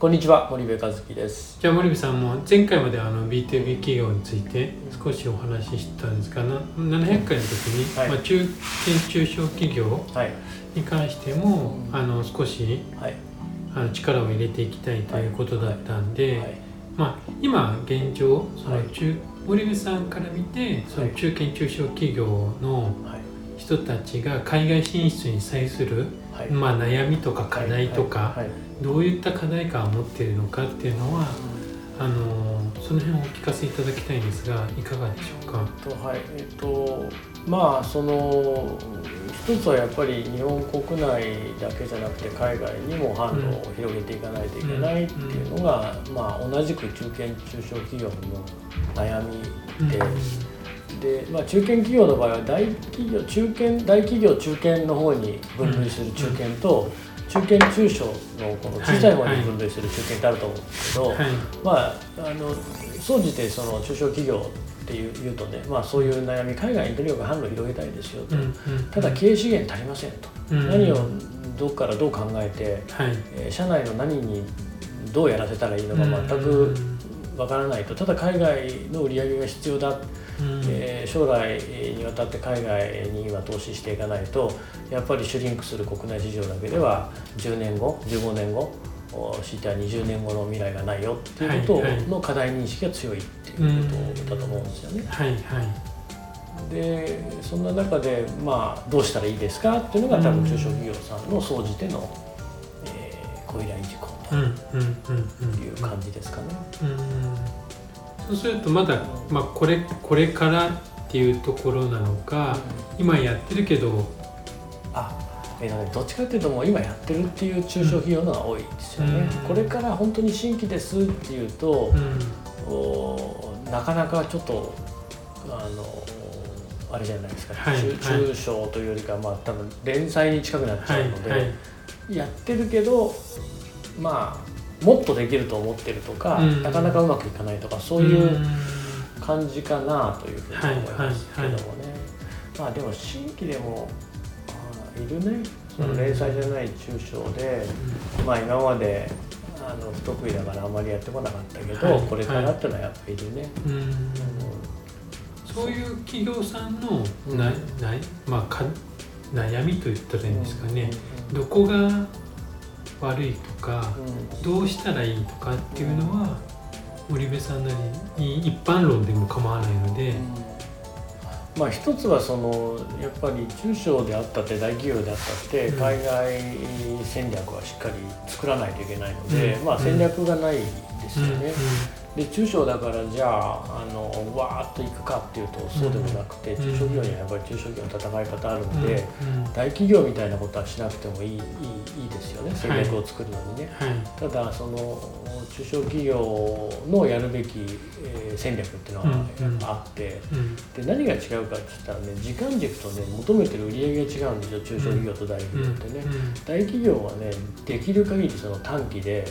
こんにちは森部和樹です。じゃあ森部さんも前回まであの B2B 企業について少しお話ししたんですがな700回の時に、はい。まあ、中堅中小企業はい。に関しても、うん。あの少しはい。あの力を入れていきたいということだったんで、はい。まあ、今現状そのはい。中、森部さんから見てその中堅中小企業のはい人たちが海外進出に際する、はい。まあ、悩みとか課題とか、どういった課題感を持っているのかっていうのはあのその辺をお聞かせいただきたいんですがいかがでしょうか？とはい。えっとまあその一つはやっぱり日本国内だけじゃなくて海外にも販路を広げていかないといけないっていうのが、まあ同じく中堅中小企業の悩みで、で、まあ、中堅企業の場合は大企業中堅大企業中堅の方に分類する中堅と、中堅中小のこの小さい方に分類する中堅ってあると思うんですけど、はい。まああの総じてその中小企業っていう言うとね、まあ、そういう悩み海外にとにかく販路広げたいですよと、うんうんただ経営資源足りませんと、うん。何をどこからどう考えて、はい。えー社内の何にどうやらせたらいいのか全くわからないと。ただ海外の売り上げが必要だうん。えー将来にわたって海外には投資していかないとやっぱりシュリンクする国内市場だけでは10年後15年後お強いては20年後の未来がないよっていうことの課題認識が強いっていうことだと思うんですよね。はいはい。でそんな中でまあどうしたらいいですかっていうのが多分中小企業さんの総じての、えー、ご依頼事項うんうんうんうん。という感じですかね。うんそうするとまだ、まあ、これこれからっていうところなのか今やってるけど。あえーどっちかっていうともう今やってるっていう中小企業のが多いですよね、うん。これから本当に新規ですっていうとう、ん。おなかなかちょっとあのあれじゃないですか、はい中小というよりかまあ多分連載に近くなっちはいゃうので、はい。やってるけどまあもっとできると思ってるとか、うん。なかなかうまくいかないとかそういううん。感じかなというふうに思いますけどもね、まあでも新規でもあいるね。その連載じゃない中小で、まあ今まであの不得意だからあまりやってこなかったけど、はい。これからってのはやっぱりいるね。うんうん。そういう企業さんのうん。な、なまあ、か悩みと言ったらいいんですかね、うん。どこが悪いとか、うん。どうしたらいいとかっていうのは、森部さんなりに一般論でも構わないので、まあ一つはそのやっぱり中小であったって大企業であったってうん。海外戦略はしっかり作らないといけないので、うん。まあ戦略がないですよね。うで中小だからじゃああのわーっといくかっていうとそうでもなくて、うん。中小企業にはやっぱり中小企業の戦い方あるんので、大企業みたいなことはしなくてもいいいいいいですよね戦略を作るのにね。はい。ただその中小企業のやるべき、えー戦略っていうのはあって、うん。で何が違うかって言ったらね時間軸とね求めてる売り上げが違うんですよ中小企業と大企業ってね、大企業はねできる限りその短期で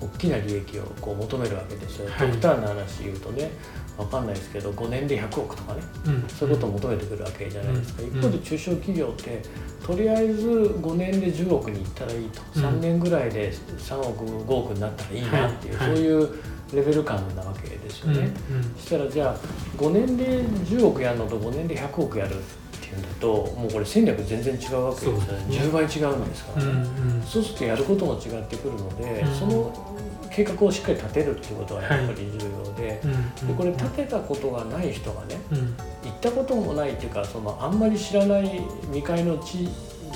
大きな利益をこう求めるわけですよ、はい。極端な話言うとね分かんないですけど5年で100億とかねうん。うんそういうことを求めてくるわけじゃないですか、うん。一方で中小企業ってとりあえず5年で10億に行ったらいいと、うん。3年ぐらいで3億5億になったらいいなっていう、はい。はいそういうレベル感なわけですようん。ね、そしたらじゃあ5年で10億やるのと5年で100億やるっていうんだともうこれ戦略全然違うわけですよね。そうですね。10倍違うんですからうんね、うん。そうするとやることも違ってくるので、うん。その計画をしっかり立てるっていうことはやっぱり重要で,、うんでこれ立てたことがない人がねうん。行ったこともないっていうかそのあんまり知らない未開の地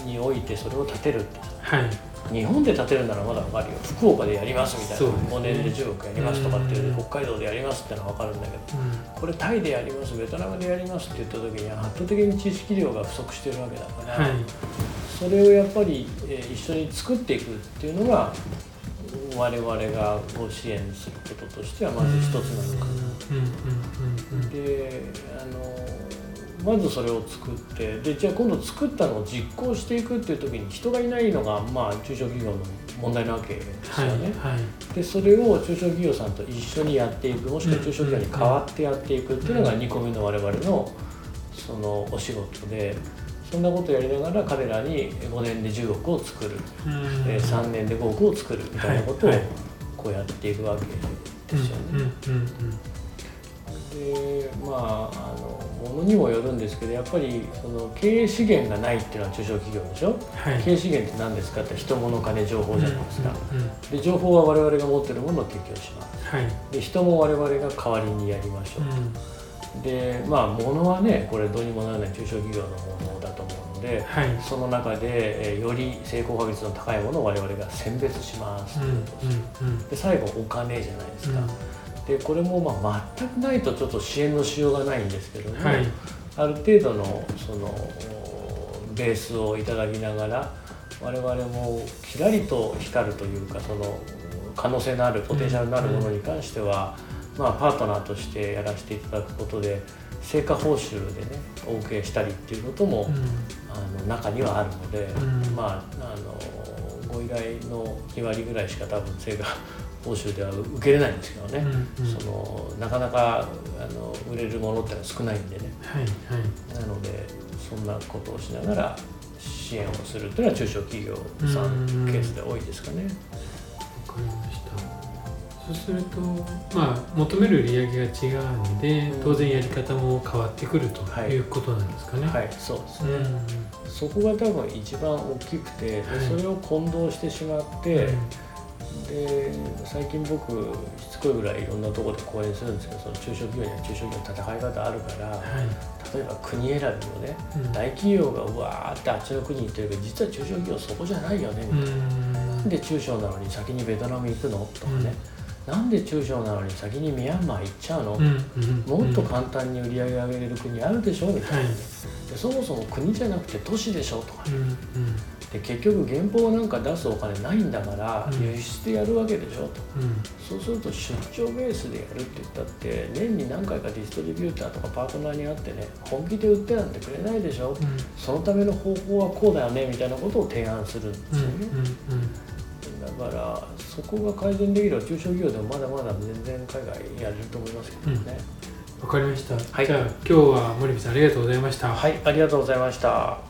においてそれを立てるってはい日本で建てるならまだ分かるよ。福岡でやりますみたいな、ね。5年で10億やりますとかっていううん。北海道でやりますってのは分かるんだけどうん。これタイでやりますベトナムでやりますって言った時に圧倒的に知識量が不足してるわけだから、はい。それをやっぱり、えー一緒に作っていくっていうのが我々がご支援することとしてはまず一つなのかな。であのまずそれを作ってでじゃあ今度作ったのを実行していくっていう時に人がいないのがまあ中小企業の問題なわけですよね。はいはい。でそれを中小企業さんと一緒にやっていくもしくは中小企業に代わってやっていくっていうのが2個目の我々のそのお仕事でそんなことやりながら彼らに5年で10億を作る、うん。えー3年で5億を作るみたいなことをこうやっていくわけですよね。でまああのものにもよるんですけどやっぱりその経営資源がないっていうのは中小企業でしょ？はい。経営資源って何ですかって人物金情報じゃないですか。うんうんうん。で情報は我々が持ってるものを提供します。はい。で人も我々が代わりにやりましょう、うん。でまあ物はねこれどうにもならない中小企業のものだと思うのではい。その中で、えーより成功確率の高いものを我々が選別します、うんうんうん。で最後お金じゃないですか、うんでこれもまあ全くないとちょっと支援のしようがないんですけども、はい。ある程度のそのおベースをいただきながら我々もきらりと光るというかその可能性のあるポテンシャルのあるものに関しては、まあ、パートナーとしてやらせていただくことで成果報酬でねお受けしたりっていうことも、うん。あの中にはあるので、うん。まああのご依頼の2割ぐらいしか多分成果報酬では受けれないんですけどね、うんうん。そのなかなかあの売れるものってのは少ないんでね。はいはい。なのでそんなことをしながら支援をするというのは中小企業さんうんケースで多いですかね。わかりました。そうするとまあ求める売り上げが違うのでうん。当然やり方も変わってくるとはい。いうことなんですかね。はい、そうですね、うん。そこが多分一番大きくてではい。それを混同してしまって、で最近僕しつこいぐらいいろんなところで講演するんですけどその中小企業には中小企業の戦い方あるからはい。例えば国選びをねうん。大企業がうわーってあっちの国に行ってるけど実は中小企業そこじゃないよねみたいな。なんで中小なのに先にベトナム行くの？とかね、なんで中小なのに先にミャンマー行っちゃうの、うん。うん。もっと簡単に売り上げ上げれる国あるでしょ？みたいな、はい。でそもそも国じゃなくて都市でしょ？とかうん。うんで結局原稿なんか出すお金ないんだからうん。輸出でやるわけでしょと。うん。そうすると出張ベースでやるって言ったって年に何回かディストリビューターとかパートナーに会ってね本気で売ってなんてくれないでしょ。うん。そのための方法はこうだよねみたいなことを提案するんですうんよね、うん。だからそこが改善できれば中小企業でもまだまだ全然海外やれると思いますけどね、わかりました、はい。じゃあ今日は森部さんありがとうございました。はいありがとうございました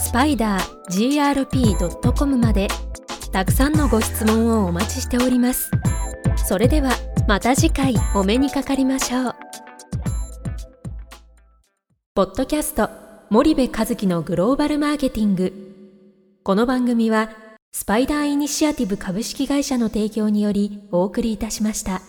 スパイダー grp.com までたくさんのご質問をお待ちしております。それではまた次回お目にかかりましょう。ポッドキャスト森部和樹のグローバルマーケティング。この番組はスパイダーイニシアティブ株式会社の提供によりお送りいたしました。